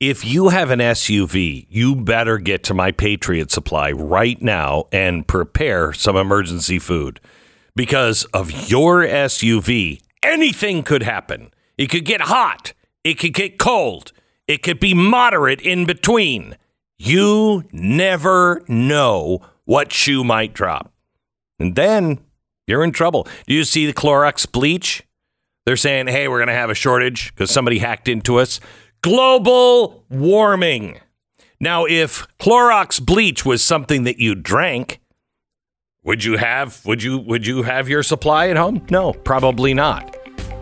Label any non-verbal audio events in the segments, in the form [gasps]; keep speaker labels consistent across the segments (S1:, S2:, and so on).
S1: if you have an SUV, you better get to my Patriot Supply right now and prepare some emergency food because of your SUV. Anything could happen. It could get hot. It could get cold. It could be moderate in between. You never know what shoe might drop. And then you're in trouble. Do you see the Clorox bleach? They're saying, hey, we're going to have a shortage because somebody hacked into us. Global warming. Now, if Clorox bleach was something that you drank, would you have would you would you have your supply at home? No, probably not.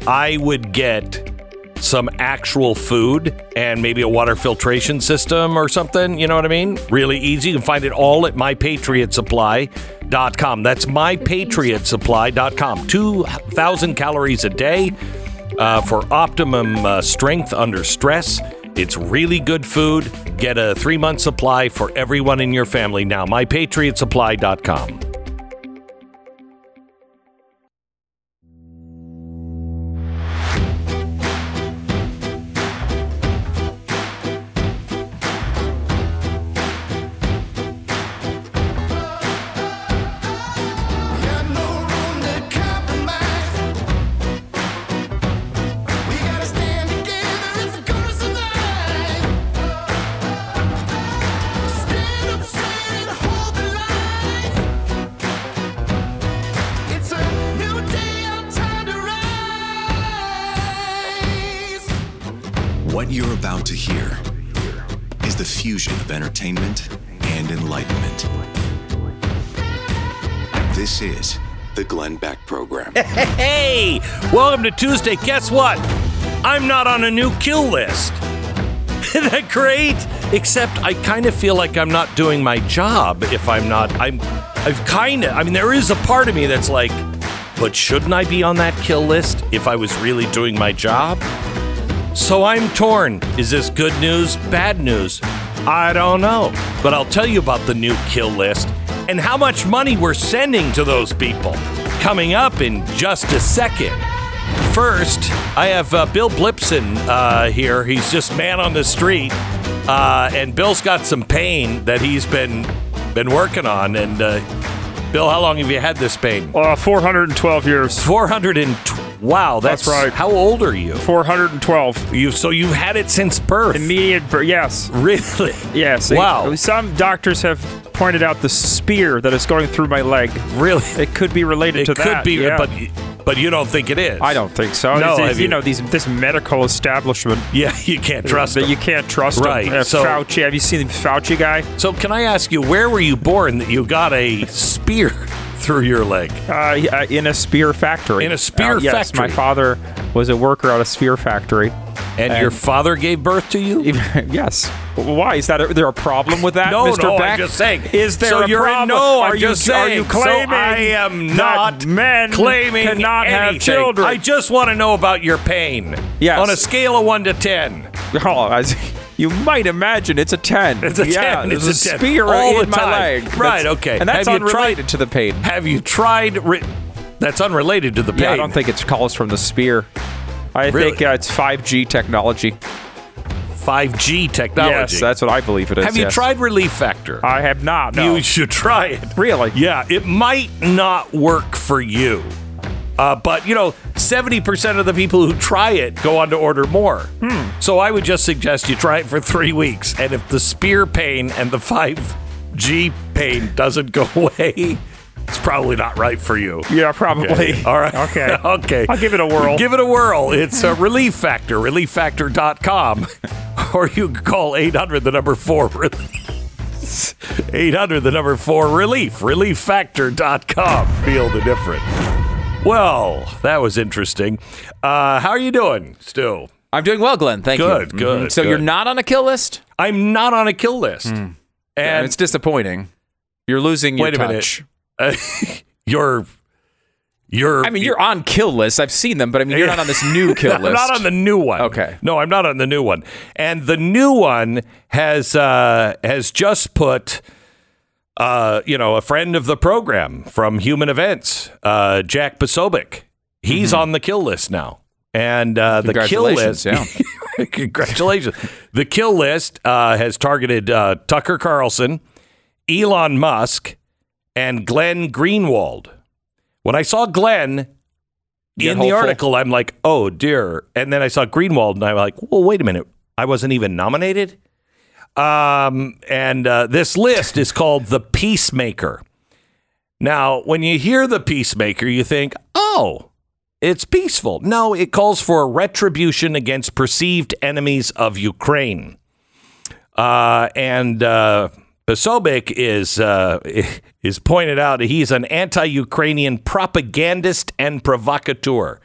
S1: I would get some actual food and maybe a water filtration system or something, you know what I mean? Really easy. You can find it all at mypatriotsupply.com. That's mypatriotsupply.com. 2000 calories a day uh, for optimum uh, strength under stress. It's really good food. Get a three month supply for everyone in your family now. MyPatriotSupply.com.
S2: is the Glenn Beck Program. [laughs]
S1: Hey, welcome to Tuesday. Guess what? I'm not on a new kill list. [laughs] Isn't that great? Except I kind of feel like I'm not doing my job if I'm not. I'm. I've kind of. I mean, there is a part of me that's like, but shouldn't I be on that kill list if I was really doing my job? So I'm torn. Is this good news? Bad news? I don't know. But I'll tell you about the new kill list and how much money we're sending to those people. Coming up in just a second. First, I have uh, Bill Blipson uh, here. He's just man on the street, uh, and Bill's got some pain that he's been been working on. And uh, Bill, how long have you had this pain?
S3: Uh, 412 years.
S1: Four hundred and wow, that's,
S3: That's right.
S1: How old are you?
S3: 412.
S1: You so you've had it since birth?
S3: Immediate, birth. yes.
S1: Really? [laughs]
S3: Yes.
S1: Wow.
S3: Some doctors have pointed out the spear that is going through my leg.
S1: Really?
S3: It could be related
S1: It
S3: to
S1: could be,
S3: yeah.
S1: but but you don't think it is.
S3: I don't think so.
S1: No,
S3: It's- it's,
S1: have
S3: you
S1: you-
S3: know these this medical establishment
S1: Yeah, [laughs] you can't trust
S3: that
S1: them.
S3: you can't trust.
S1: Right,
S3: Uh,
S1: so-
S3: Fauci. Have you seen the Fauci guy?
S1: So can I ask you, where were you born that you got a spear through your leg?
S3: Uh, uh, in a spear factory.
S1: In a spear
S3: Uh, yes,
S1: factory.
S3: my father was a worker at a spear factory.
S1: And, your father gave birth to you? [laughs]
S3: yes. Why is that? A, there a problem with that, [laughs]
S1: No,
S3: Mr.
S1: no, I'm
S3: Beck?
S1: just saying.
S3: Is there
S1: So
S3: a problem?
S1: no, I'm
S3: are
S1: just
S3: you, Are
S1: saying.
S3: you
S1: So
S3: claiming
S1: I am not
S3: men
S1: claiming
S3: cannot have children?
S1: I just want to know about your pain.
S3: Yes.
S1: On a scale of one to ten. [laughs]
S3: Oh, as you might imagine, it's a ten.
S1: It's a
S3: yeah,
S1: 10, it's
S3: a
S1: a 10.
S3: spear
S1: All
S3: in my
S1: time.
S3: leg.
S1: Right,
S3: That's-
S1: okay.
S3: And that's
S1: Have you tried-
S3: unrelated to the pain.
S1: Have you tried? Ri- that's unrelated to the pain.
S3: Yeah, I don't think it calls from the spear. I
S1: Really?
S3: think uh, it's 5G technology.
S1: 5G technology.
S3: Yes, that's what I believe it is.
S1: Have you
S3: yes.
S1: tried Relief Factor?
S3: I have not. No.
S1: You should try it.
S3: Really?
S1: Yeah, it might not work for you. Uh, but, you know, 70% of the people who try it go on to order more.
S3: Hmm.
S1: So I would just suggest you try it for three weeks. And if the spear pain and the 5G pain doesn't go [laughs] away, it's probably not right for you.
S3: Yeah, probably.
S1: Okay. All right.
S3: Okay. [laughs]
S1: okay.
S3: I'll give it a whirl.
S1: Give it a whirl. It's a Relief Factor, relieffactor.com. [laughs] or you can call 800 the number 4 relief. 800 the number 4 relief. Relieffactor.com. Feel the difference. Well, that was interesting. Uh, how are you doing, Stu?
S4: I'm doing well, Glenn. Thank
S1: Good,
S4: you.
S1: good, good.
S4: So you're not on a kill list,
S1: I'm not on a kill list.
S4: and
S1: And
S4: it's disappointing. You're losing your
S1: wait a
S4: touch.
S1: minute. [laughs] Uh, you're you're
S4: I mean, you're on kill lists. I've seen them, but I mean, you're not on this [laughs] new kill
S1: I'm
S4: list.
S1: not on the new one.
S4: Okay.
S1: No, I'm not on the new one. And the new one has uh, has just put, uh, you know, a friend of the program from Human Events, uh, Jack Posobiec. He's on the kill list now. And uh, the kill
S4: Mm-hmm.
S1: List,
S4: yeah. [laughs]
S1: Congratulations. The kill list uh, has targeted uh, Tucker Carlson, Elon Musk, and Glenn Greenwald. When I saw Glenn
S4: Get
S1: in the article, I'm like, oh dear. And then I saw Greenwald, and I'm like, well, wait a minute. I wasn't even nominated. Um, and uh, this list is called the Peacemaker. Now, when you hear the Peacemaker, you think, oh, it's peaceful. No, it calls for retribution against perceived enemies of Ukraine. Uh, and uh, Posobiec is uh, [laughs] is pointed out he's an anti-Ukrainian propagandist and provocateur.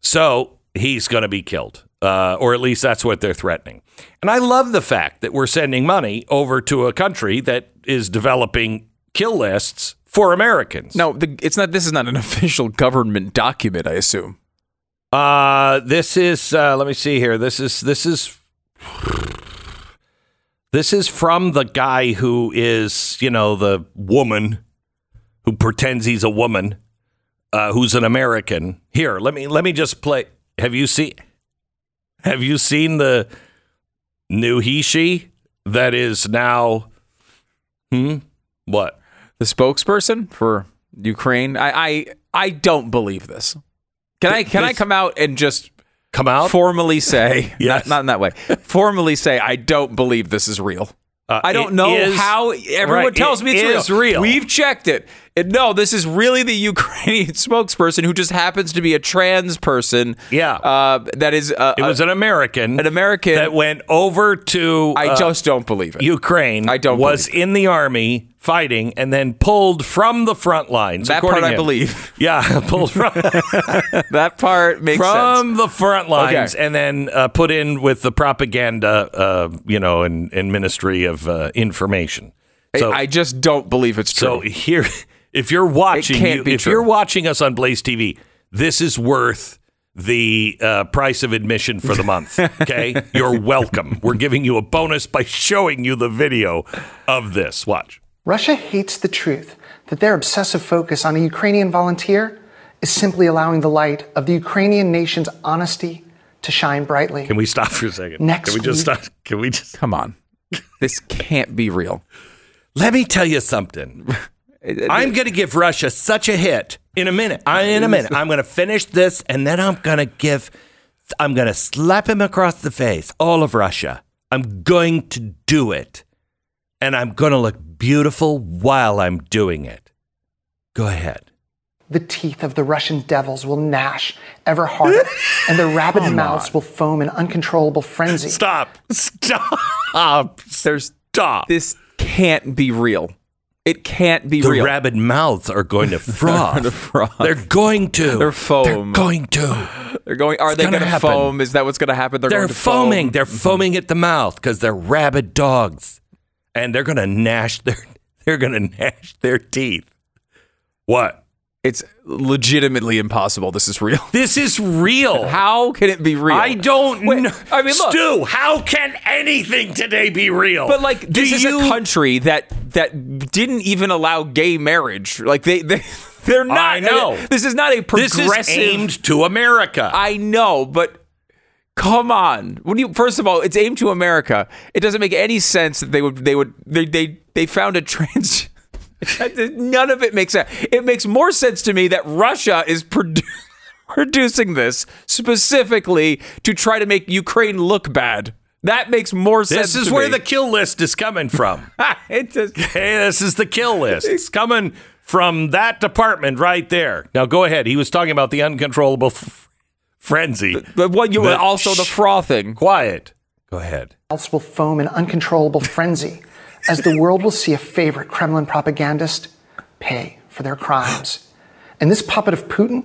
S1: So he's going to be killed, uh, or at least that's what they're threatening. And I love the fact that we're sending money over to a country that is developing kill lists for Americans.
S4: No, it's not. This is not an [laughs] official government document. I assume.
S1: Uh, this is uh, let me see here. This is this is this is from the guy who is you know the woman who pretends he's a woman, uh, who's an American. Here, let me let me just play. Have you seen? Have you seen the new he she that is now? Hmm. What?
S4: The spokesperson for Ukraine. I I, I don't believe this. Can I can I come out and just
S1: Come out.
S4: formally say, [laughs]
S1: Yes.
S4: not, not in that way, formally say, I don't believe this is real.
S1: Uh,
S4: I don't know
S1: is-
S4: how everyone
S1: right,
S4: tells me it's
S1: is real.
S4: We've checked it. And no, this is really the [laughs] Ukrainian spokesperson who just happens to be a trans person.
S1: Yeah.
S4: Uh, that is, uh,
S1: It was an American.
S4: an American-
S1: that went over to.
S4: I
S1: uh,
S4: just don't believe it.
S1: Ukraine.
S4: I don't
S1: was in the army fighting and then pulled from the front lines.
S4: that part I believe. [laughs]
S1: Yeah, [laughs] pulled from
S4: That part makes sense.
S1: from the front lines
S4: Okay.
S1: and then uh, put in with the propaganda, uh, you know, and, and Ministry of uh, Information. So,
S4: I just don't believe it's true.
S1: so here, if you're watching, you- if
S4: true.
S1: you're watching us on Blaze TV, this is worth the uh, price of admission for the month. [laughs] Okay, you're welcome. We're giving you a bonus by showing you the video of this. Watch.
S5: Russia hates the truth that their obsessive focus on a Ukrainian volunteer is simply allowing the light of the Ukrainian nation's honesty to shine brightly.
S1: Can we stop for a second?
S5: Next
S1: Can we just
S5: week-
S1: stop? Can we just?
S4: Come on. This can't be real.
S1: Let me tell you something. I'm uh, going to give Russia such a hit in a minute. I, in a minute, I'm going to finish this, and then I'm going to give. I'm going to slap him across the face. All of Russia. I'm going to do it, and I'm going to look beautiful while I'm doing it. Go ahead.
S5: The teeth of the Russian devils will gnash ever harder, [laughs] and their rabid mouths will foam in uncontrollable frenzy.
S1: Stop. Stop.
S4: There's
S1: Stop.
S4: this can't be real. It can't be
S1: the
S4: real.
S1: rabid mouths are going to [laughs] froth.
S4: to froth.
S1: They're going to.
S4: They're foam.
S1: They're going to.
S4: They're going. Are they
S1: gonna
S4: going to foam? Is that what's going to happen? They're,
S1: They're
S4: going to
S1: foaming.
S4: Foam.
S1: They're mm-hmm. foaming at the mouth because they're rabid dogs, and they're gonna gnash their. [laughs] They're gonna gnash their teeth. What?
S4: It's legitimately impossible. This is real. [laughs]
S1: This is real.
S4: How can it be real?
S1: I don't
S4: Wait,
S1: know.
S4: I mean, look.
S1: Stu, how can anything today be real?
S4: But like,
S1: Do
S4: this is
S1: you-
S4: a country that that didn't even allow gay marriage. Like they they [laughs] they're not.
S1: I know.
S4: This is not a
S1: This
S4: progressive.
S1: is aimed to America.
S4: I know, but come on. When you first of all, it's aimed to America. It doesn't make any sense that they would they would they they they found a trans. [laughs] None of it makes sense. It makes more sense to me that Russia is produ- [laughs] producing this specifically to try to make Ukraine look bad. That makes more sense.
S1: this is
S4: to
S1: where
S4: me.
S1: the kill list is coming from. [laughs]
S4: it just
S1: Hey, this is the kill list. It's coming from that department right there. Now go ahead. He was talking about the uncontrollable f- frenzy.
S4: But what you
S1: The-
S4: also the frothing.
S1: Quiet. Go ahead.
S5: mouths will foam in uncontrollable frenzy as the world will see a favorite Kremlin propagandist pay for their crimes. And this puppet of Putin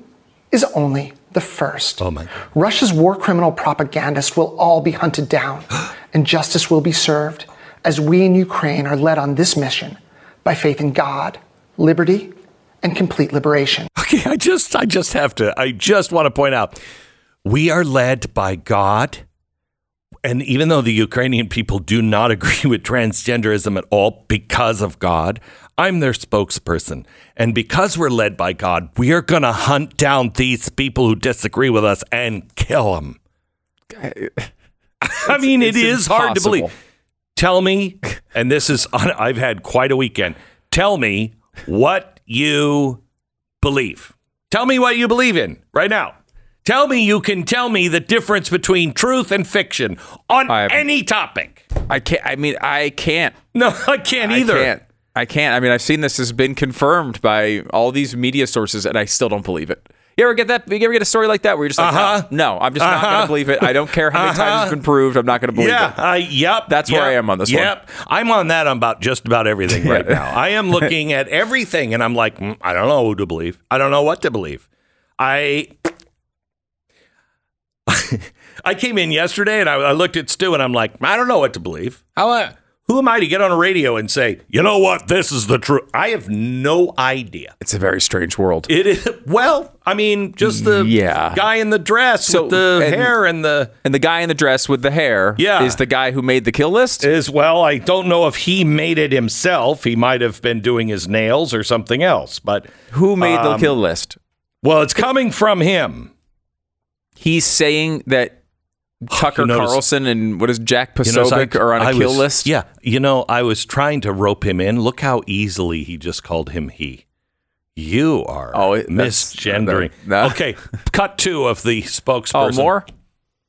S5: is only the first.
S1: Oh, my
S5: Russia's war criminal propagandists will all be hunted down, [gasps] and justice will be served as we in Ukraine are led on this mission by faith in God, liberty, and complete liberation.
S1: Okay, I just I just have to I just want to point out we are led by God. And even though the Ukrainian people do not [laughs] agree with transgenderism at all because of God, I'm their spokesperson. And because we're led by God, we are going to hunt down these people who disagree with us and kill them. [laughs] I mean, it
S4: it's
S1: is hard to believe. Tell me, and this is, I've had quite a weekend. Tell me what you believe. Tell me what you believe in right now. Tell me you can tell me the difference between truth and fiction on any topic.
S4: I can't. I mean, I can't.
S1: No, [laughs] I can't either.
S4: I can't. I can't. I mean, I've seen this has been confirmed by all these media sources, and I still don't believe it. You ever get that? You ever get a story like that where you're just like,
S1: Uh-huh.
S4: no, no, I'm just not
S1: Uh-huh.
S4: going to believe it. I don't care how many times it's been proved. I'm not going to believe
S1: Yeah,
S4: it.
S1: I, yep.
S4: That's where I am on this one.
S1: Yep, I'm on that on about just about everything [laughs] right now. I am looking at everything, and I'm like, mm, I don't know who to believe. I don't know what to believe. I I came in yesterday, and I, I looked at Stu, and I'm like, I don't know what to believe. How? I, who am I to get on a radio and say, you know what, this is the truth? I have no idea.
S4: It's a very strange world.
S1: It is well. I mean, just the
S4: Yeah.
S1: guy in the dress
S4: So,
S1: with the
S4: and-
S1: hair and the
S4: and the guy in the dress with the hair
S1: Yeah.
S4: is the guy who made the kill list.
S1: is well, I don't know if he made it himself. He might have been doing his nails or something else, but
S4: who made the
S1: um,
S4: kill list?
S1: well, it's coming from him.
S4: He's saying that Oh, Tucker
S1: you notice-
S4: Carlson and what is Jack
S1: You notice
S4: Posobiec
S1: I-
S4: are on a
S1: I
S4: kill
S1: was-
S4: list.
S1: Yeah, you know, I was trying to rope him in. Look how easily he just called him he. You are
S4: Oh, it- that's-
S1: misgendering.
S4: no.
S1: Okay, cut two of the spokesperson.
S4: Oh, more?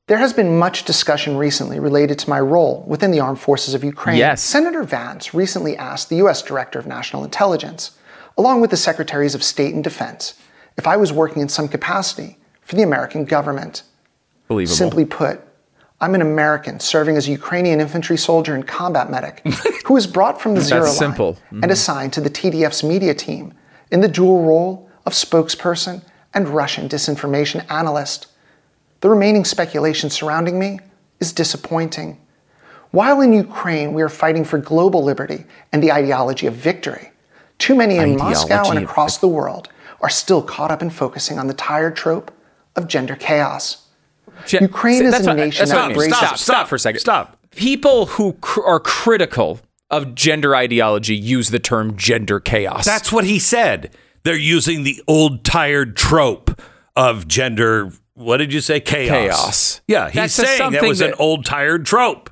S5: There has been much discussion recently related to my role within the armed forces of Ukraine.
S4: Yes.
S5: Senator Vance recently asked the U.S. Director of National Intelligence, along with the Secretaries of State and Defense, if I was working in some capacity for the American government.
S4: Believable.
S5: Simply put, I'm an American serving as a Ukrainian infantry soldier and combat medic who was brought from the Zero Line
S4: simple. Mm-hmm.
S5: and assigned to the TDF's media team in the dual role of spokesperson and Russian disinformation analyst. The remaining speculation surrounding me is disappointing. While in Ukraine we are fighting for global liberty and the ideology of victory, too many in Moscow and
S4: Ideology
S5: across the world are still caught up in focusing on the tired trope of gender chaos.
S4: Gen-
S5: Ukraine is
S4: that's
S5: a
S4: what-
S5: nation that
S4: I mean.
S5: embraces-
S4: Stop, stop for a second.
S1: Stop.
S4: People who cr- are critical of gender ideology use the term gender chaos.
S1: That's what he said. They're using the old tired trope of gender. What did you say? Chaos.
S4: Chaos.
S1: Yeah, he's
S4: That's
S1: saying that
S4: something
S1: was an old tired trope.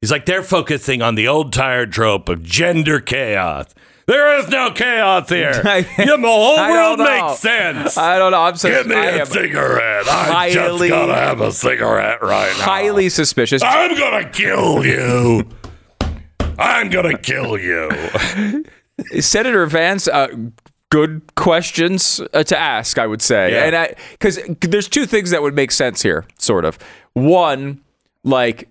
S1: He's like they're focusing on the old tired trope of gender chaos. There is no chaos [laughs] here.
S4: I-
S1: yeah, the whole
S4: I
S1: world makes sense.
S4: I don't know. I'm so
S1: Give me
S4: I
S1: a cigarette. I just gotta have a cigarette right now.
S4: highly suspicious.
S1: I'm gonna kill you. I'm gonna kill you. [laughs]
S4: Senator Vance, uh, good questions uh, to ask, I would say,
S1: Yeah.
S4: and because there's two things that would make sense here, sort of. One, like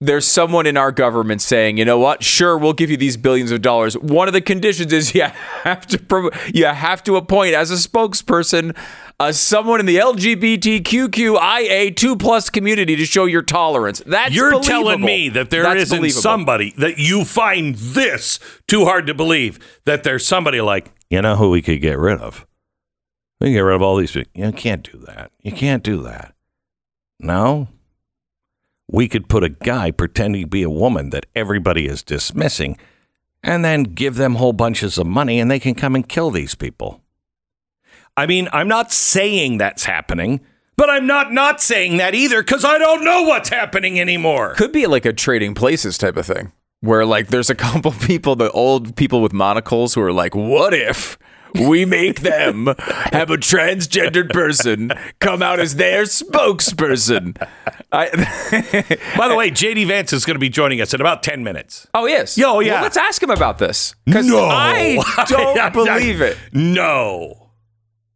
S4: there's someone in our government saying, you know what? Sure, we'll give you these billions of dollars. One of the conditions is [laughs] you have to pro- you have to appoint as a spokesperson uh, someone in the LGBTQIA two plus community to show your tolerance. That's
S1: You're
S4: believable.
S1: telling me that there not somebody that you find this too hard to believe that there's somebody like, you know who we could get rid of? We can get rid of all these people. You can't do that. You can't do that. No. We could put a guy pretending to be a woman that everybody is dismissing and then give them whole bunches of money and they can come and kill these people. I mean, I'm not saying that's happening, but I'm not not saying that either because I don't know what's happening anymore.
S4: could be like a trading places type of thing where like there's a couple [laughs] people the old people with monocles who are like what if we make them have a transgendered person come out as their spokesperson I, [laughs]
S1: By the way, JD Vance is going to be joining us in about 10 minutes.
S4: oh yes
S1: Yo, yeah.
S4: well, let's ask him about this because
S1: No.
S4: i [laughs] don't believe it
S1: No.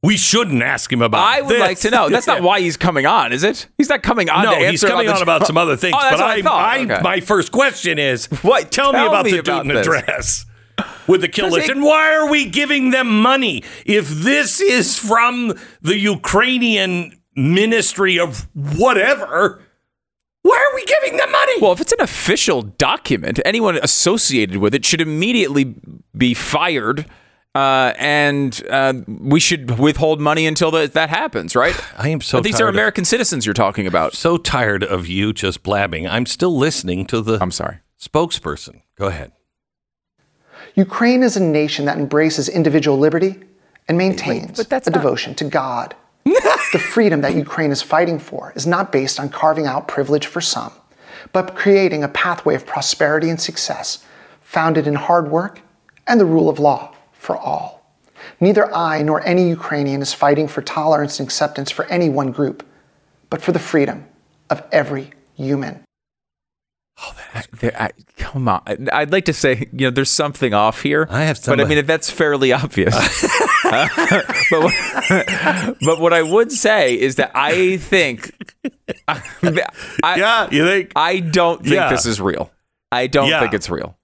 S1: We shouldn't ask him about
S4: I would
S1: this.
S4: like to know. That's not [laughs] why he's coming on, is it? He's not coming on.
S1: No, he's coming
S4: the-
S1: on about some other things.
S4: Oh, that's
S1: but
S4: I,
S1: I. I-
S4: Okay.
S1: my first question is,
S4: What?
S1: Tell, me about
S4: me
S1: the
S4: about
S1: dude in the
S4: this.
S1: dress with the kill list,
S4: it-
S1: and why are we giving them money if this is from the Ukrainian Ministry of whatever? Why are we giving them money?
S4: Well, if it's an official document, anyone associated with it should immediately be fired, uh, and uh, we should withhold money until the, that happens, right? [sighs]
S1: I am so
S4: But these
S1: tired
S4: are
S1: of-
S4: American citizens you're talking about.
S1: so tired of you just blabbing. I'm still listening to the
S4: I'm sorry.
S1: spokesperson. Go ahead.
S5: Ukraine is a nation that embraces individual liberty and maintains
S4: that's
S5: a
S4: not-
S5: devotion to God. the freedom that Ukraine is fighting for is not based on carving out privilege for some but creating a pathway of prosperity and success founded in hard work and the rule of law for all. Neither I nor any Ukrainian is fighting for tolerance and acceptance for any one group, but for the freedom of every human.
S4: There- I- come on. I- I'd like to say, you know, there's something off here.
S1: I have
S4: But I mean, that's fairly obvious. Uh, [laughs] [laughs] but, what, but what I would say is that I think. I,
S1: Yeah, you think?
S4: I don't think
S1: Yeah.
S4: this is real. I don't
S1: Yeah.
S4: think it's real.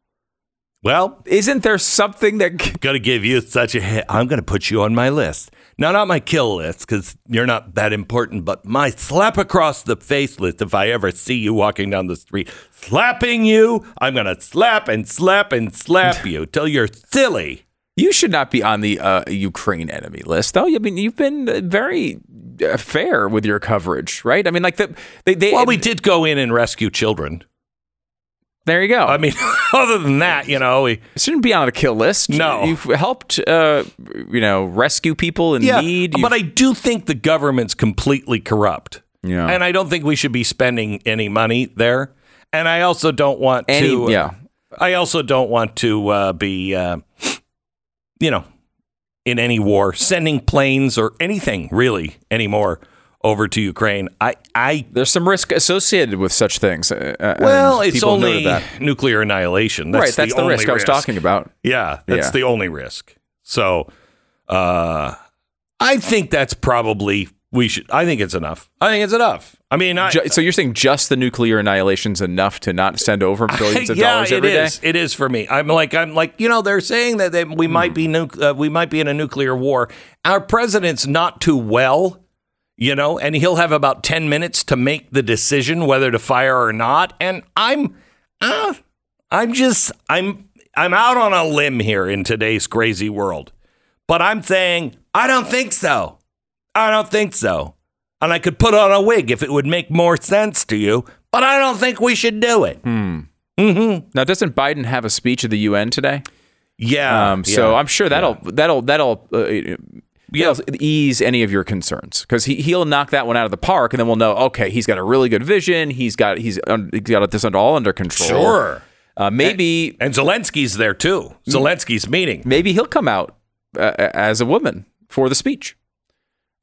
S1: Well,
S4: Isn't there something that.
S1: going to give you such a hit. I'm going to put you on my list. Now, not my kill list because you're not that important, but my slap across the face list. If I ever see you walking down the street slapping you, I'm going to slap and slap and slap [laughs] you till you're silly.
S4: You should not be on the uh, Ukraine enemy list, though. I mean, you've been uh, very uh, fair with your coverage, right? I mean, like the they, they
S1: Well, we did go in and rescue children.
S4: there you go.
S1: I mean, [laughs] [laughs] other than that, you know, we,
S4: shouldn't be on a kill list.
S1: No.
S4: you've helped, uh, you know, rescue people in
S1: yeah,
S4: need.
S1: but I do think the government's completely corrupt.
S4: Yeah.
S1: And I don't think we should be spending any money there. And I also don't want
S4: Any-
S1: to.
S4: yeah.
S1: I also don't want to uh, be, uh, you know, in any war, sending planes or anything really anymore over to Ukraine. I, I
S4: there's some risk associated with such things. uh, uh,
S1: well, it's only nuclear annihilation. That's
S4: right, that's the,
S1: only
S4: risk I was talking about.
S1: Yeah, that's
S4: Yeah.
S1: the only risk. So, uh, I think that's probably we should. I think it's enough. I think it's enough. I mean, I,
S4: so you're saying just the nuclear annihilation's enough to not send over [laughs] billions of
S1: yeah,
S4: dollars
S1: it
S4: every day?
S1: is. It is for me. I'm like, I'm like, you know, they're saying that they, we might be nu- uh, we might be in a nuclear war. Our president's not too well, you know, and he'll have about ten minutes to make the decision whether to fire or not. And I'm, uh, I'm just, I'm, I'm out on a limb here in today's crazy world, but I'm saying I don't think so. I don't think so. And I could put on a wig if it would make more sense to you, but I don't think we should do it. Hmm. Mm-hmm.
S4: Now, doesn't Biden have a speech at the UN today?
S1: Yeah.
S4: Um, so
S1: yeah.
S4: I'm sure that'll that'll that'll uh, that'll ease any of your concerns because he he'll knock that one out of the park, and then we'll know okay, he's got a really good vision. He's got he's he's got this under all under control.
S1: Sure.
S4: Uh, maybe
S1: And Zelensky's there too. Zelensky's meeting.
S4: maybe he'll come out uh, as a woman for the speech.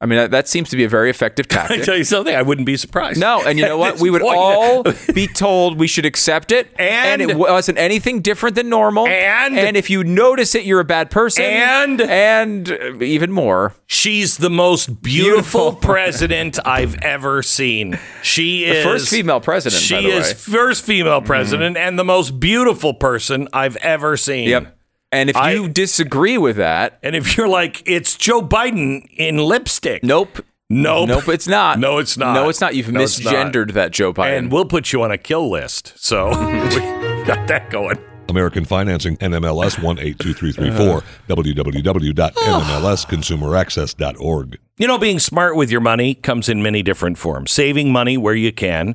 S4: I mean, that, that seems to be a very effective tactic.
S1: I tell you something, I wouldn't be surprised.
S4: No, and you know what? [laughs] We would
S1: point-
S4: all [laughs] be told we should accept it,
S1: And-
S4: it wasn't anything different than normal.
S1: And-
S4: and if you notice it, you're a bad person.
S1: And-
S4: and uh, even more,
S1: She's the most beautiful,
S4: Beautiful. [laughs]
S1: president I've ever seen. She is the
S4: first female president,
S1: She
S4: by the
S1: is
S4: way. Mm-hmm.
S1: first female president and the most beautiful person I've ever seen.
S4: yep. And if
S1: I-
S4: you disagree with that,
S1: And if you're like, it's Joe Biden in lipstick.
S4: nope,
S1: Nope.
S4: nope, it's not. [laughs]
S1: No, it's not.
S4: No, it's not. You've
S1: No, it's not.
S4: misgendered that Joe Biden.
S1: And we'll put you on a kill list. So [laughs] we got that going.
S6: American Financing, NMLS 182334, [laughs] www.nmlsconsumeraccess.org.
S1: You know, being smart with your money comes in many different forms. Saving money where you can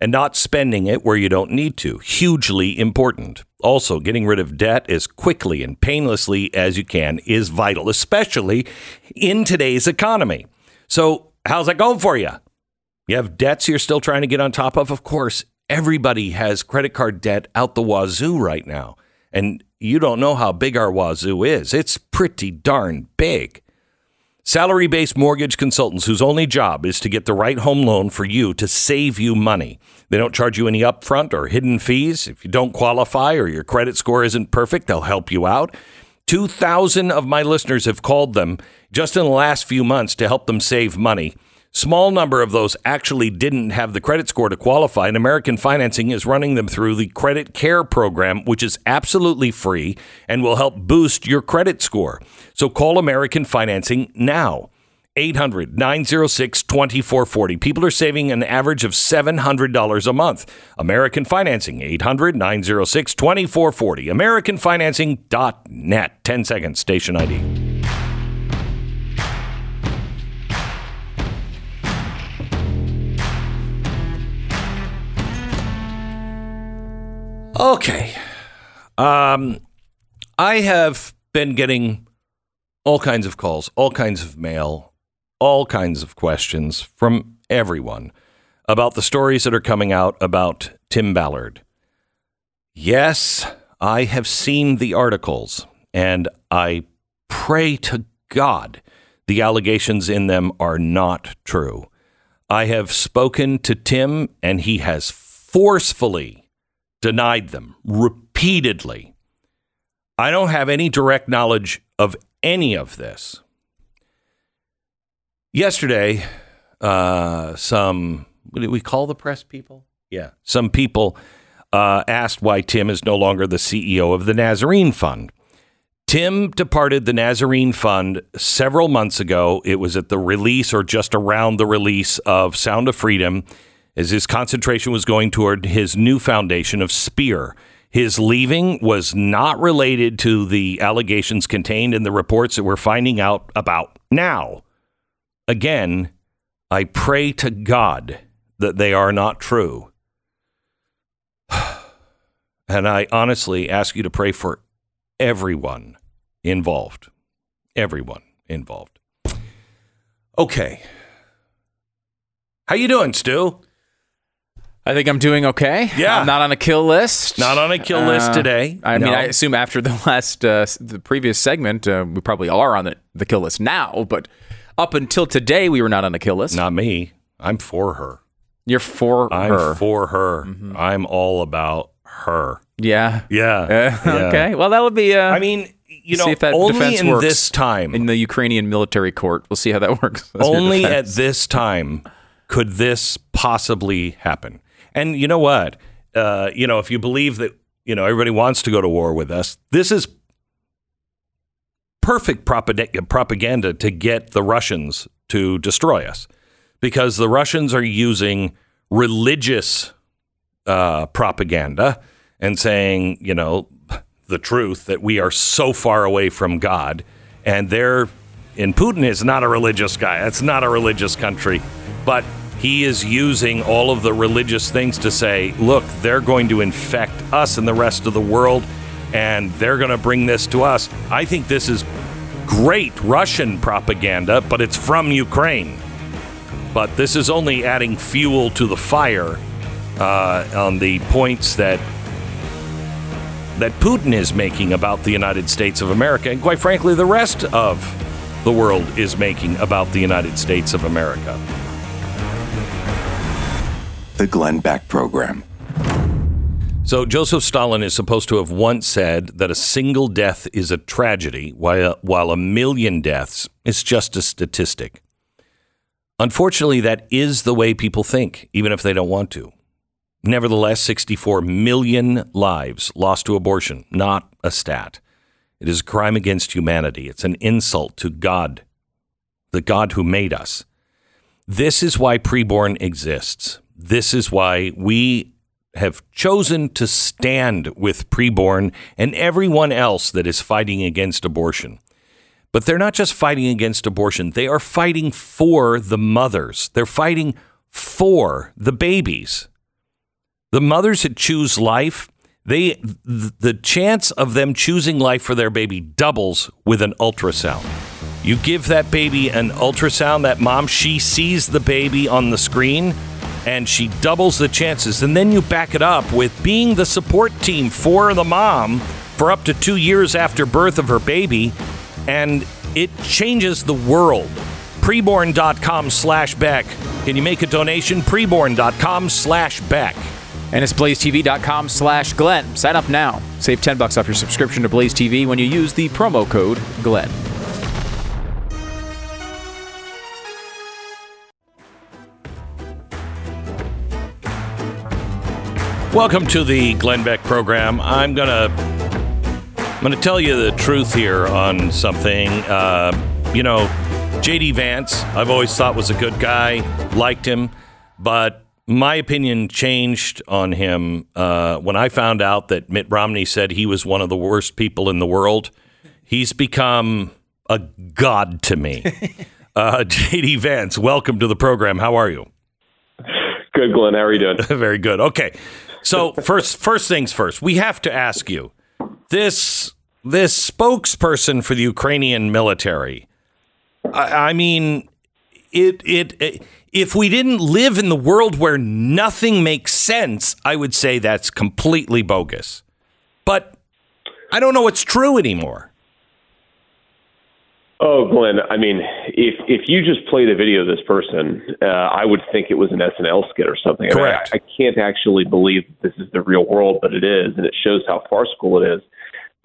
S1: and not spending it where you don't need to. Hugely important. Also, getting rid of debt as quickly and painlessly as you can is vital, especially in today's economy. So, how's that going for you? You have debts you're still trying to get on top of? Of course, everybody has credit card debt out the wazoo right now. And you don't know how big our wazoo is. It's pretty darn big. Salary based mortgage consultants whose only job is to get the right home loan for you to save you money. They don't charge you any upfront or hidden fees. If you don't qualify or your credit score isn't perfect, they'll help you out. 2,000 of my listeners have called them just in the last few months to help them save money. Small number of those actually didn't have the credit score to qualify, and American Financing is running them through the Credit Care Program, which is absolutely free and will help boost your credit score. So call American Financing now. 800 906 2440. People are saving an average of $700 a month. American Financing, 800 906 2440. AmericanFinancing.net. 10 seconds, station ID. Okay. Um, I have been getting all kinds of calls, all kinds of mail, all kinds of questions from everyone about the stories that are coming out about Tim Ballard. Yes, I have seen the articles, and I pray to God the allegations in them are not true. I have spoken to Tim, and he has forcefully denied them repeatedly. I don't have any direct knowledge of any of this. Yesterday, uh, some, what do we call the press people? Yeah. Some people uh, asked why Tim is no longer the CEO of the Nazarene Fund. Tim departed the Nazarene Fund several months ago. It was at the release or just around the release of Sound of Freedom as his concentration was going toward his new foundation of Spear. His leaving was not related to the allegations contained in the reports that we're finding out about now. Again, I pray to God that they are not true. [sighs] And I honestly ask you to pray for everyone involved. Everyone involved. Okay. How you doing, Stu?
S4: I think I'm doing okay.
S1: Yeah.
S4: I'm not on a kill list.
S1: Not on a kill list
S4: Uh,
S1: today.
S4: I mean, I assume after the [laughs] last, uh, the previous segment, uh, we probably are on the, the kill list now. But up until today, we were not on the kill list.
S1: Not me. I'm for her.
S4: You're for
S1: I'm
S4: her. Mm-hmm.
S1: for her. I'm all about her.
S4: yeah.
S1: Yeah.
S4: Uh, [laughs]
S1: Yeah.
S4: Okay. Well, that would be. Uh,
S1: I mean, you know,
S4: see if that
S1: only
S4: defense
S1: in
S4: works
S1: this time,
S4: in the Ukrainian military court. We'll see how that [laughs] works. your
S1: only at this time could this possibly happen. And you know what? Uh, you know, if you believe that, you know, everybody wants to go to war with us, this is perfect propaganda, to get the Russians to destroy us because the Russians are using religious uh, propaganda and saying, you know, the truth that we are so far away from God. And they're, and Putin is not a religious guy. That's not a religious country. But he is using all of the religious things to say, look, they're going to infect us and the rest of the world, and they're going to bring this to us. I think this is great Russian propaganda, but it's from Ukraine. But this is only adding fuel to the fire uh, on the points that that Putin is making about the United States of America, and quite frankly, the rest of the world is making about the United States of America.
S2: The Glenn Beck Program.
S1: So Joseph Stalin is supposed to have once said that a single death is a tragedy, while while a million deaths is just a statistic. Unfortunately, that is the way people think, even if they don't want to. Nevertheless, 64 million lives lost to abortion, not a stat. It is a crime against humanity. It's an insult to God, the God who made us. This is why preborn exists. This is why we have chosen to stand with preborn and everyone else that is fighting against abortion. But they're not just fighting against abortion, they are fighting for the mothers. They're fighting for the babies. The mothers that choose life, they the chance of them choosing life for their baby doubles with an ultrasound. You give that baby an ultrasound, that mom, she sees the baby on the screen and she doubles the chances. And then you back it up with being the support team for the mom for up to two years after birth of her baby. And it changes the world. Preborn.com slash Beck. Can you make a donation? Preborn.com slash Beck.
S4: And it's blazetv.com slash Glenn. Sign up now. Save 10 bucks off your subscription to Blaze TV when you use the promo code Glenn.
S1: Welcome to the Glenn Beck program. I'm gonna I'm gonna tell you the truth here on something. Uh, you know, JD Vance, I've always thought was a good guy, liked him, but my opinion changed on him uh, when I found out that Mitt Romney said he was one of the worst people in the world. He's become a god to me. [laughs] uh, JD Vance, welcome to the program. How are you?
S7: Good, Glenn. How are you doing? [laughs]
S1: Very good. Okay. So first first things first, we have to ask you. This this spokesperson for the Ukrainian military. I, I mean it, it it If we didn't live in the world where nothing makes sense, I would say that's completely bogus. But I don't know what's true anymore.
S7: Oh, Glenn, I mean, if if you just played a video of this person, uh, I would think it was an SNL skit or something. I mean, I, I can't actually believe this is the real world, but it is, and it shows how farcical it is.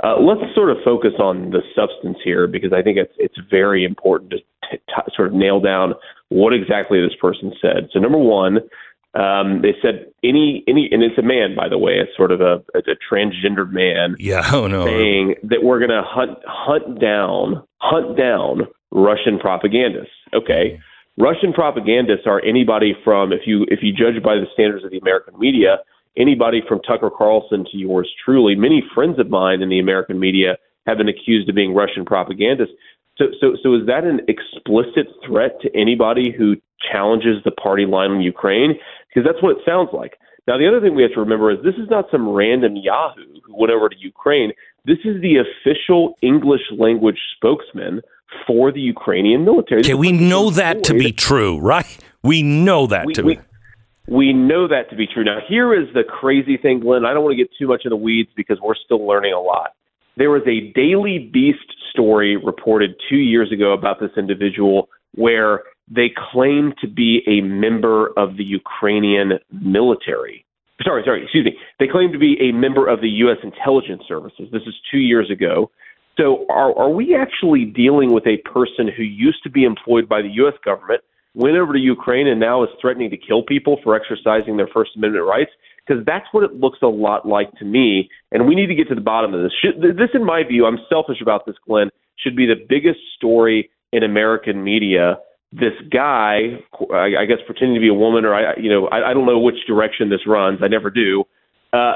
S7: Uh, let's sort of focus on the substance here because I think it's it's very important to t- t- sort of nail down what exactly this person said. So, number one, um, they said any any, and it's a man, by the way, it's sort of a, it's a transgendered man
S1: Yeah, [laughs] oh no.
S7: saying that we're going to hunt hunt down hunt down Russian propagandists. Okay, Russian propagandists are anybody from if you if you judge by the standards of the American media, anybody from Tucker Carlson to yours truly. Many friends of mine in the American media have been accused of being Russian propagandists. So so so is that an explicit threat to anybody who challenges the party line in Ukraine? Because that's what it sounds like. Now, the other thing we have to remember is this is not some random Yahoo who went over to Ukraine. This is the official English language spokesman for the Ukrainian military.
S1: Okay, we know that to be true, right? We know that
S7: we,
S1: to
S7: we,
S1: be.
S7: we know that to be true. Now, here is the crazy thing, Glenn. I don't want to get too much in the weeds because we're still learning a lot. There was a Daily Beast story reported two years ago about this individual where they claimed to be a member of the Ukrainian military. Sorry, sorry, excuse me. They claimed to be a member of the U.S. intelligence services. This is two years ago. So, are, are we actually dealing with a person who used to be employed by the U.S. government, went over to Ukraine, and now is threatening to kill people for exercising their First Amendment rights? Because that's what it looks a lot like to me, and we need to get to the bottom of this. This, in my view, I'm selfish about this, Glenn, should be the biggest story in American media. This guy, I, I guess, pretending to be a woman, or I, you know, I, I don't know which direction this runs. I never do. Uh,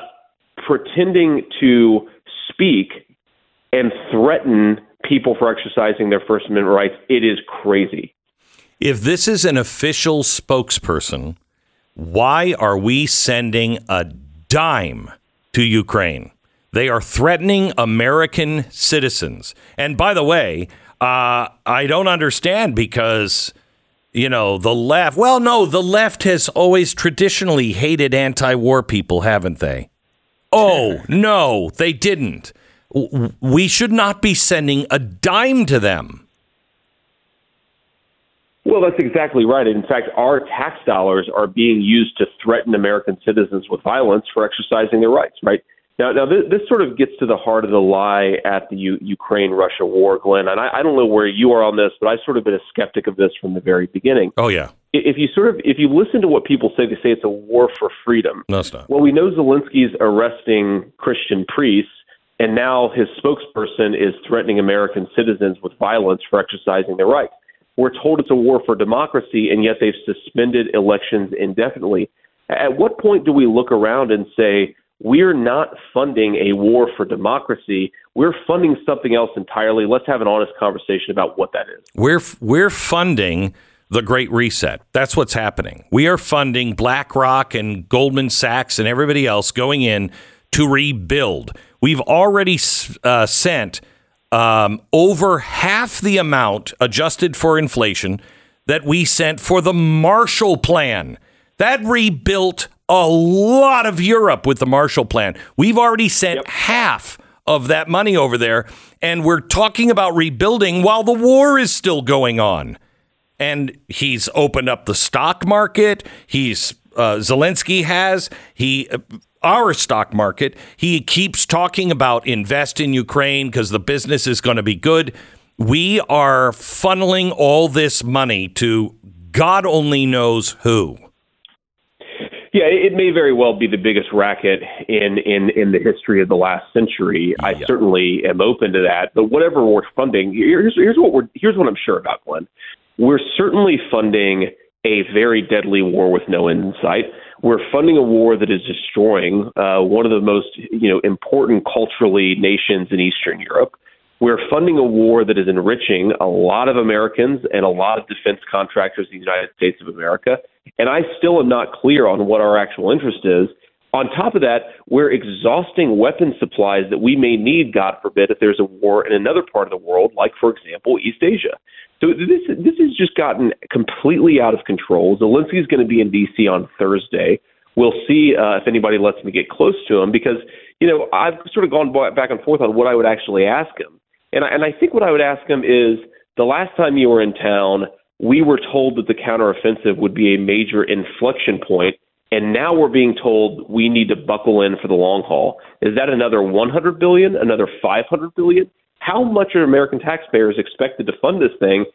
S7: pretending to speak and threaten people for exercising their First Amendment rights. It is crazy.
S1: If this is an official spokesperson, why are we sending a dime to Ukraine? They are threatening American citizens. And by the way, uh, I don't understand because, you know, the left, well, no, the left has always traditionally hated anti war people, haven't they? [laughs] Oh, no, they didn't. We should not be sending a dime to them.
S7: Well, that's exactly right. In fact, our tax dollars are being used to threaten American citizens with violence for exercising their rights, right? Now, now this, this sort of gets to the heart of the lie at the U- Ukraine-Russia war, Glenn. And I, I don't know where you are on this, but I've sort of been a skeptic of this from the very beginning.
S1: Oh, yeah.
S7: If you sort of, if you listen to what people say, they say it's a war for freedom.
S1: No, it's not.
S7: Well, we know Zelensky's arresting Christian priests, and now his spokesperson is threatening American citizens with violence for exercising their rights. We're told it's a war for democracy, and yet they've suspended elections indefinitely. At what point do we look around and say, we're not funding a war for democracy. We're funding something else entirely. Let's have an honest conversation about what that is.
S1: We're we're funding the Great Reset. That's what's happening. We are funding BlackRock and Goldman Sachs and everybody else going in to rebuild. We've already uh, sent um, over half the amount adjusted for inflation that we sent for the Marshall Plan. That rebuilt a lot of Europe with the Marshall Plan. We've already sent half of that money over there, and we're talking about rebuilding while the war is still going on. And he's opened up the stock market. He's uh, Zelensky has he uh, our stock market. He keeps talking about invest in Ukraine because the business is going to be good. We are funneling all this money to God only knows who.
S7: Yeah, it may very well be the biggest racket in in in the history of the last century. I certainly am open to that. But whatever we're funding, here's here's what we're here's what I'm sure about, Glenn. We're certainly funding a very deadly war with no end in sight. We're funding a war that is destroying uh, one of the most you know important culturally nations in Eastern Europe. We're funding a war that is enriching a lot of Americans and a lot of defense contractors in the United States of America. And I still am not clear on what our actual interest is. On top of that, we're exhausting weapon supplies that we may need, God forbid, if there's a war in another part of the world, like, for example, East Asia. So this this has just gotten completely out of control. Zelensky's going to be in D.C. on Thursday. We'll see uh, if anybody lets me get close to him because you know I've sort of gone back and forth on what I would actually ask him, and I, and I think what I would ask him is the last time you were in town, we were told that the counteroffensive would be a major inflection point, and now we're being told we need to buckle in for the long haul. Is that another 100 billion, another 500 billion? How much are American taxpayers expected to fund this thing?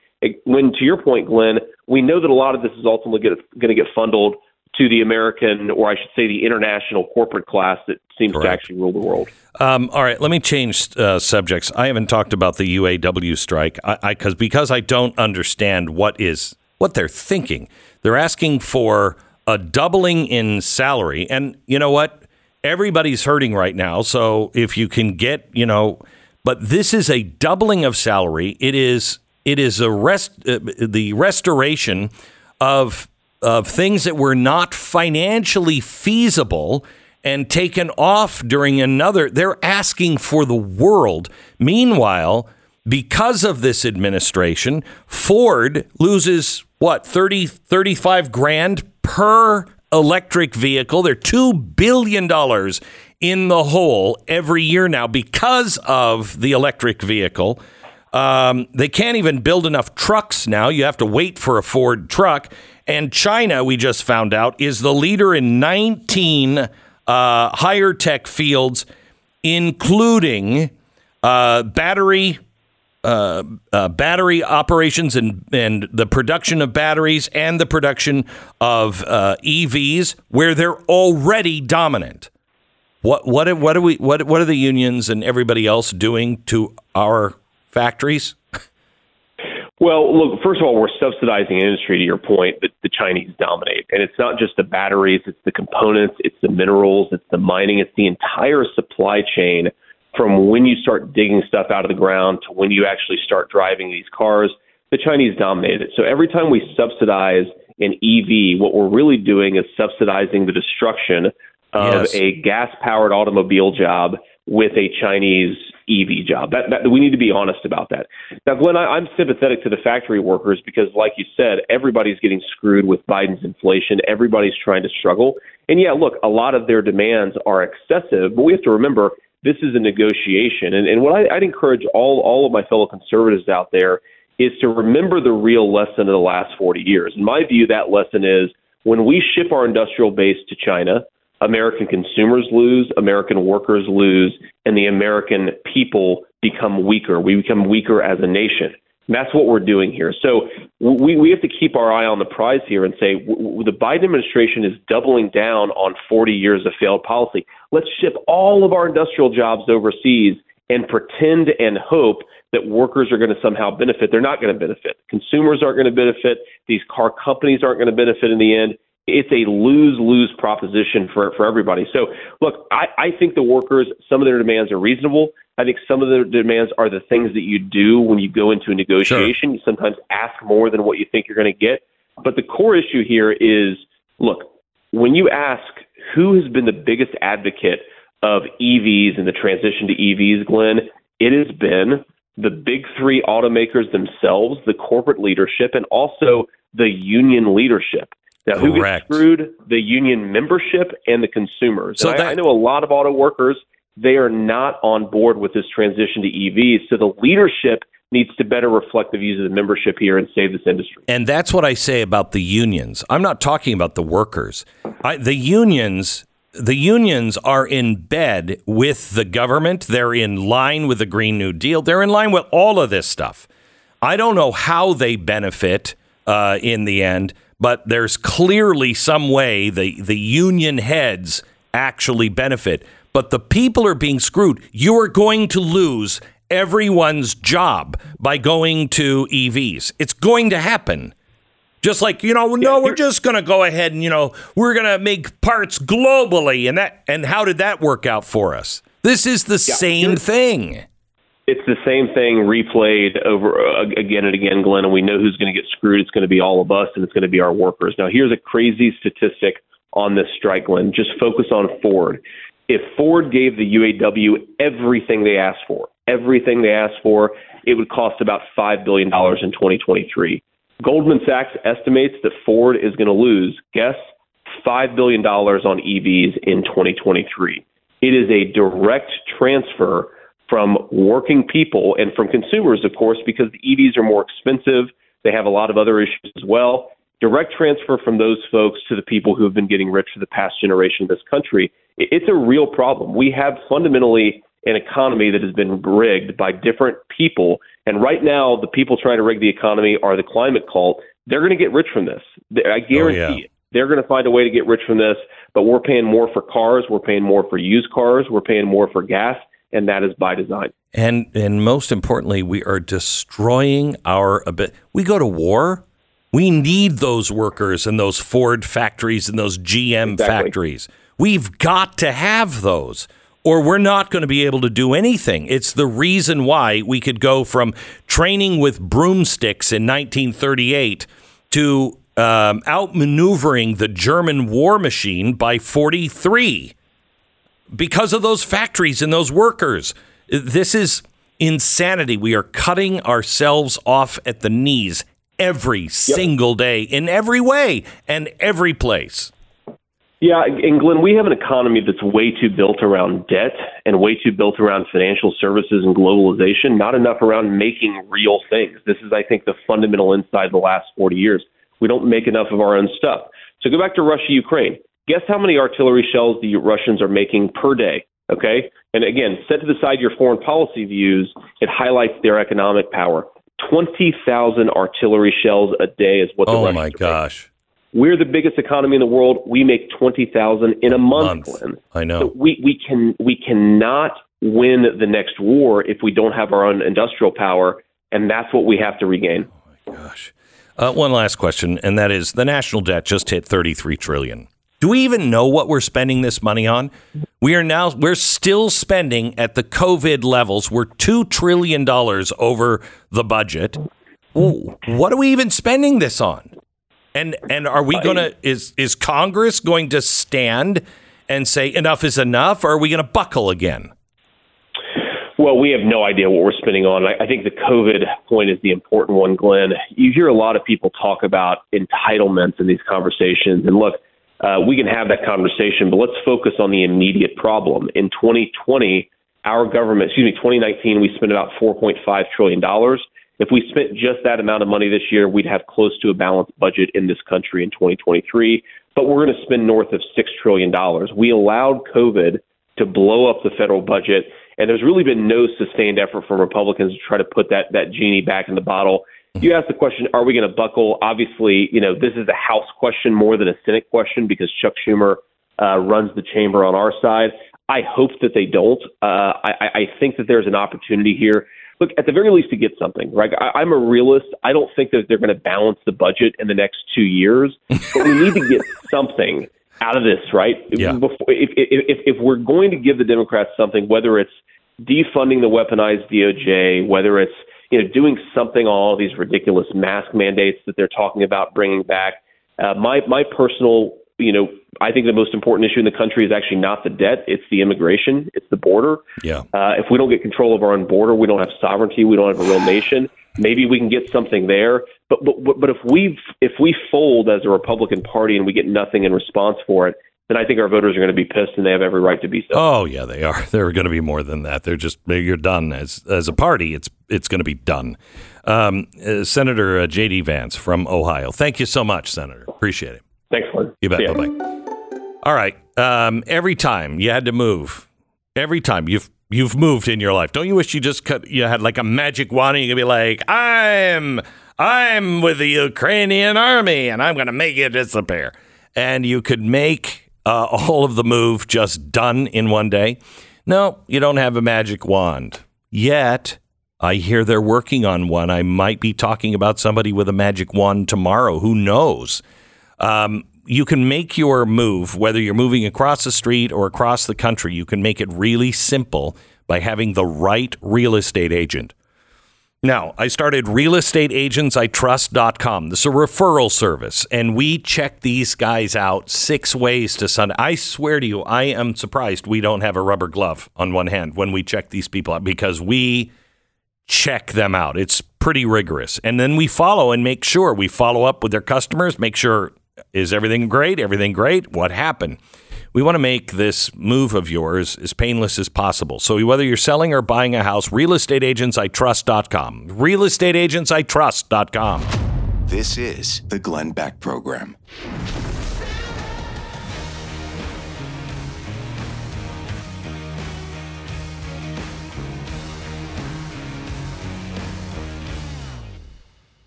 S7: When, to your point, Glenn, we know that a lot of this is ultimately going to get funneled to the American, or I should say, the international corporate class that seems to actually rule the world.
S1: Um, all right, let me change uh, subjects. I haven't talked about the UAW strike I, I, cause, because I don't understand what is what they're thinking. They're asking for a doubling in salary, and you know what? Everybody's hurting right now. So if you can get, you know, but this is a doubling of salary. It is it is a rest uh, the restoration of of things that were not financially feasible and taken off during another. They're asking for the world. Meanwhile, because of this administration, Ford loses what 30 35 grand per electric vehicle. They're 2 billion dollars in the hole every year now because of the electric vehicle. Um, they can't even build enough trucks now. You have to wait for a Ford truck. And China, we just found out, is the leader in 19 uh, higher tech fields, including uh, battery. Uh, uh, battery operations and, and the production of batteries and the production of uh, EVs, where they're already dominant. What what what are we what what are the unions and everybody else doing to our factories? [laughs]
S7: Well, look, first of all, we're subsidizing industry, to your point, that the Chinese dominate. And it's not just the batteries, it's the components, it's the minerals, it's the mining, it's the entire supply chain from when you start digging stuff out of the ground to when you actually start driving these cars. The Chinese dominate it. So every time we subsidize an EV, what we're really doing is subsidizing the destruction of
S1: Yes.
S7: a gas powered automobile job with a Chinese EV job. That, that we need to be honest about that. Now, Glenn, I, I'm sympathetic to the factory workers because, like you said, everybody's getting screwed with Biden's inflation. Everybody's trying to struggle. And yeah, look, a lot of their demands are excessive, but we have to remember this is a negotiation. And, and what I, I'd encourage all all of my fellow conservatives out there is to remember the real lesson of the last 40 years. In my view, that lesson is when we ship our industrial base to China, American consumers lose, American workers lose, and the American people become weaker. We become weaker as a nation. And that's what we're doing here. So we, we have to keep our eye on the prize here and say w- w- the Biden administration is doubling down on 40 years of failed policy. Let's ship all of our industrial jobs overseas and pretend and hope that workers are going to somehow benefit. They're not going to benefit. Consumers aren't going to benefit. These car companies aren't going to benefit in the end. It's a lose lose proposition for, for everybody. So, look, I, I think the workers, some of their demands are reasonable. I think some of their demands are the things that you do when you go into a negotiation. You sometimes ask more than what you think you're going to get. But the core issue here is look, when you ask who has been the biggest advocate of EVs and the transition to EVs, Glenn, it has been the big three automakers themselves, the corporate leadership, and also the union leadership. Now, who gets screwed? The union membership and the consumers.
S1: So
S7: And I,
S1: that-
S7: I know a lot of auto workers, they are not on board with this transition to EVs. So the leadership needs to better reflect the views of the membership here and save this industry.
S1: And that's what I say about the unions. I'm not talking about the workers. I, the unions, the unions are in bed with the government. They're in line with the Green New Deal. They're in line with all of this stuff. I don't know how they benefit uh, in the end, but there's clearly some way the the union heads actually benefit. But the people are being screwed. You are going to lose everyone's job by going to EVs. It's going to happen. Just like, you know, no, we're just going to go ahead and, you know, we're going to make parts globally and that and how did that work out for us? This is the same thing.
S7: It's the same thing replayed over uh, again and again, Glenn, and we know who's going to get screwed. It's going to be all of us, and it's going to be our workers. Now, here's a crazy statistic on this strike, Glenn. Just focus on Ford. If Ford gave the UAW everything they asked for, everything they asked for, it would cost about $5 billion in 2023. Goldman Sachs estimates that Ford is going to lose, guess, $5 billion on EVs in 2023. It is a direct transfer from working people and from consumers, of course, because the EVs are more expensive. They have a lot of other issues as well. Direct transfer from those folks to the people who have been getting rich for the past generation of this country, it's a real problem. We have fundamentally an economy that has been rigged by different people. And right now, the people trying to rig the economy are the climate cult. They're going to get rich from this. I oh, guarantee
S1: yeah.
S7: it. They're going to find a way to get rich from this, but we're paying more for cars. We're paying more for used cars. We're paying more for gas. And that is by design.
S1: And and most importantly, we are destroying our abi- we go to war. We need those workers and those Ford factories and those GM
S7: Exactly.
S1: factories. We've got to have those or we're not going to be able to do anything. It's the reason why we could go from training with broomsticks in 1938 to um, outmaneuvering the German war machine by 43 because of those factories and those workers. This is insanity. We are cutting ourselves off at the knees every single day in every way and every place.
S7: Yeah, and Glenn, we have an economy that's way too built around debt and way too built around financial services and globalization, not enough around making real things. This is, I think, the fundamental insight of the last 40 years. We don't make enough of our own stuff. So go back to Russia, Ukraine. Guess how many artillery shells the Russians are making per day? Okay. And again, set to the side your foreign policy views, it highlights their economic power. 20,000 artillery shells a day is what the
S1: Oh
S7: Russians
S1: my gosh.
S7: We're the biggest economy in the world. We make twenty thousand in a month,
S1: Month. I know.
S7: So we we can we cannot win the next war if we don't have our own industrial power, and that's what we have to regain.
S1: Oh my gosh. Uh, one last question, and that is the national debt just hit 33 trillion. Do we even know what we're spending this money on? We are now we're still spending at the COVID levels. We're two trillion dollars over the budget. Ooh, What are we even spending this on? And and are we gonna is is Congress going to stand and say enough is enough, or are we gonna buckle again?
S7: Well, we have no idea what we're spending on. I, I think the COVID point is the important one, Glenn. You hear a lot of people talk about entitlements in these conversations. And look, uh, we can have that conversation, but let's focus on the immediate problem. In 2020, our government, excuse me, 2019, we spent about $4.5 trillion. If we spent just that amount of money this year, we'd have close to a balanced budget in this country in 2023. But we're going to spend north of $6 trillion. We allowed COVID to blow up the federal budget. And there's really been no sustained effort from Republicans to try to put that, that genie back in the bottle. You asked the question, are we going to buckle? Obviously, you know, this is a House question more than a Senate question because Chuck Schumer uh, runs the chamber on our side. I hope that they don't. Uh, I, I think that there's an opportunity here. Look, at the very least, to get something. Right? I, I'm a realist. I don't think that they're going to balance the budget in the next two years, but we need to get [laughs] something out of this, right?
S1: Yeah.
S7: Before, if, if, if, if we're going to give the Democrats something, whether it's defunding the weaponized DOJ, whether it's you know doing something on all these ridiculous mask mandates that they're talking about bringing back. Uh, my my personal, you know, I think the most important issue in the country is actually not the debt; it's the immigration, it's the border.
S1: Yeah.
S7: Uh, if we don't get control of our own border, we don't have sovereignty, we don't have a real nation. Maybe we can get something there. But but but if we if we fold as a Republican Party and we get nothing in response for it, then I think our voters are going to be pissed, and they have every right to be so.
S1: Oh yeah, they are. [laughs] They're going to be more than that. They're just you're done as as a party. It's it's going to be done. Um, uh, Senator uh, J.D. Vance from Ohio. Thank you so much, Senator. Appreciate it.
S7: Thanks, Glenn.
S1: You bet. Bye bye. All right. Um, every time you had to move, every time you've you've moved in your life, don't you wish you just cut, you had like a magic wand and you could be like, I'm I'm with the Ukrainian army and I'm going to make it disappear, and you could make uh, all of the move just done in one day. No, you don't have a magic wand yet. I hear they're working on one. I might be talking about somebody with a magic wand tomorrow. Who knows? Um, you can make your move, whether you're moving across the street or across the country, you can make it really simple by having the right real estate agent. Now, I started realestateagentsitrust.com. This is a referral service, and we check these guys out six ways to Sunday. I swear to you, I am surprised we don't have a rubber glove on one hand when we check these people out because we check them out. It's pretty rigorous. And then we follow and make sure we follow up with their customers, make sure is everything great? Everything great? What happened? We want to make this move of yours as painless as possible. So whether you're selling or buying a house, realestateagentsitrust.com. Realestateagentsitrust.com.
S2: This is the Glenn Beck Program.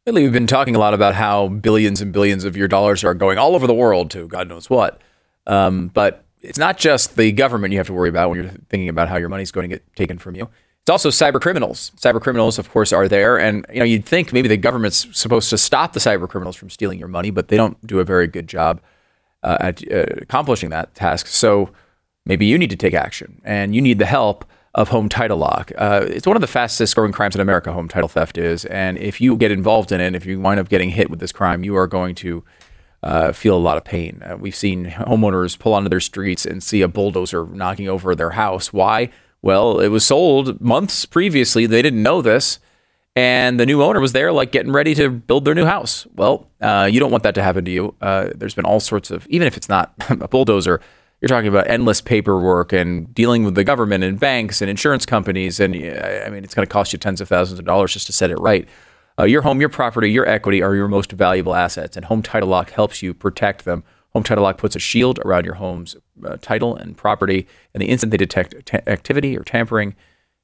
S4: Lately, we've been talking a lot about how billions and billions of your dollars are going all over the world to God knows what. Um, but it's not just the government you have to worry about when you're thinking about how your money's going to get taken from you. It's also cyber criminals. Cyber criminals, of course, are there, and you know you'd think maybe the government's supposed to stop the cyber criminals from stealing your money, but they don't do a very good job uh, at uh, accomplishing that task. So maybe you need to take action, and you need the help of home title lock. Uh, it's one of the fastest growing crimes in America. Home title theft is, and if you get involved in it, if you wind up getting hit with this crime, you are going to uh, feel a lot of pain. Uh, we've seen homeowners pull onto their streets and see a bulldozer knocking over their house. Why? Well, it was sold months previously. They didn't know this. And the new owner was there, like getting ready to build their new house. Well, uh, you don't want that to happen to you. Uh, there's been all sorts of, even if it's not [laughs] a bulldozer, you're talking about endless paperwork and dealing with the government and banks and insurance companies. And I mean, it's going to cost you tens of thousands of dollars just to set it right. Uh, your home, your property, your equity are your most valuable assets, and Home Title Lock helps you protect them. Home Title Lock puts a shield around your home's uh, title and property, and the instant they detect ta- activity or tampering,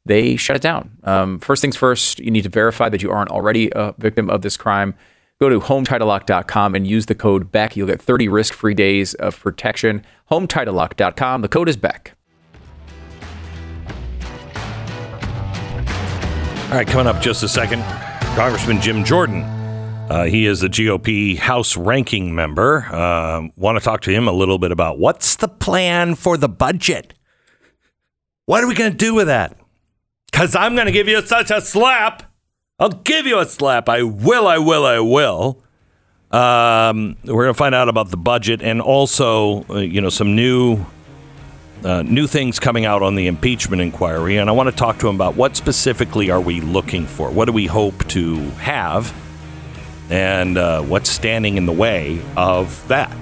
S4: they shut it down. Um, first things first, you need to verify that you aren't already a victim of this crime. Go to HometitleLock.com and use the code BECK. You'll get 30 risk-free days of protection. HometitleLock.com. The code is BECK.
S1: All right, coming up just a second, Congressman Jim Jordan. Uh, he is the GOP House ranking member. Uh, Want to talk to him a little bit about what's the plan for the budget? What are we going to do with that? Because I'm going to give you such a slap. I'll give you a slap. I will, I will, I will. Um, we're going to find out about the budget and also, uh, you know, some new uh, new things coming out on the impeachment inquiry, and I want to talk to him about what specifically are we looking for? What do we hope to have, and uh, what's standing in the way of that?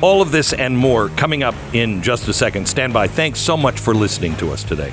S1: All of this and more coming up in just a second. Stand by. Thanks so much for listening to us today.